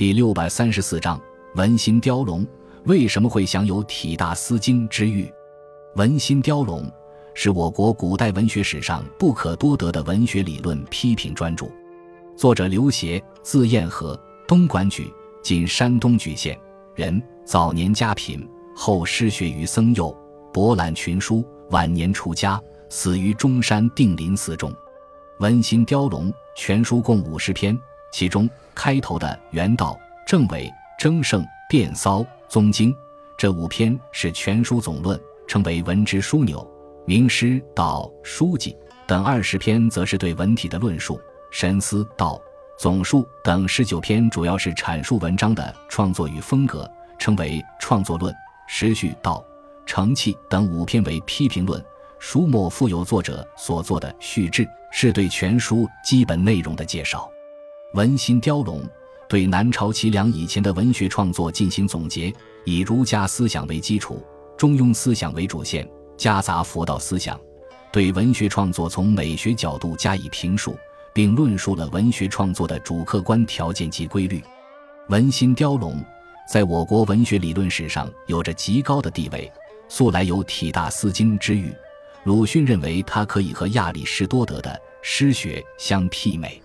第六百三十四章：文心雕龙为什么会享有体大思精之誉？文心雕龙是我国古代文学史上不可多得的文学理论批评专著。作者刘勰，字彦和，东莞举（今山东莒县）人。早年家贫，后失学于僧佑，博览群书。晚年出家，死于中山定林寺中。文心雕龙全书共五十篇。其中开头的《元道》《正伪》《争胜》《辩骚》《宗经》这五篇是全书总论，称为文之枢纽。名师道书记等二十篇则是对文体的论述。神思道总述等十九篇主要是阐述文章的创作与风格，称为创作论。时序道成器等五篇为批评论。书末附有作者所做的序志，是对全书基本内容的介绍。文心雕龙对南朝齐梁以前的文学创作进行总结，以儒家思想为基础，中庸思想为主线，夹杂佛道思想，对文学创作从美学角度加以评述，并论述了文学创作的主客观条件及规律。文心雕龙在我国文学理论史上有着极高的地位，素来有体大思精之誉。鲁迅认为他可以和亚里士多德的诗学相媲美。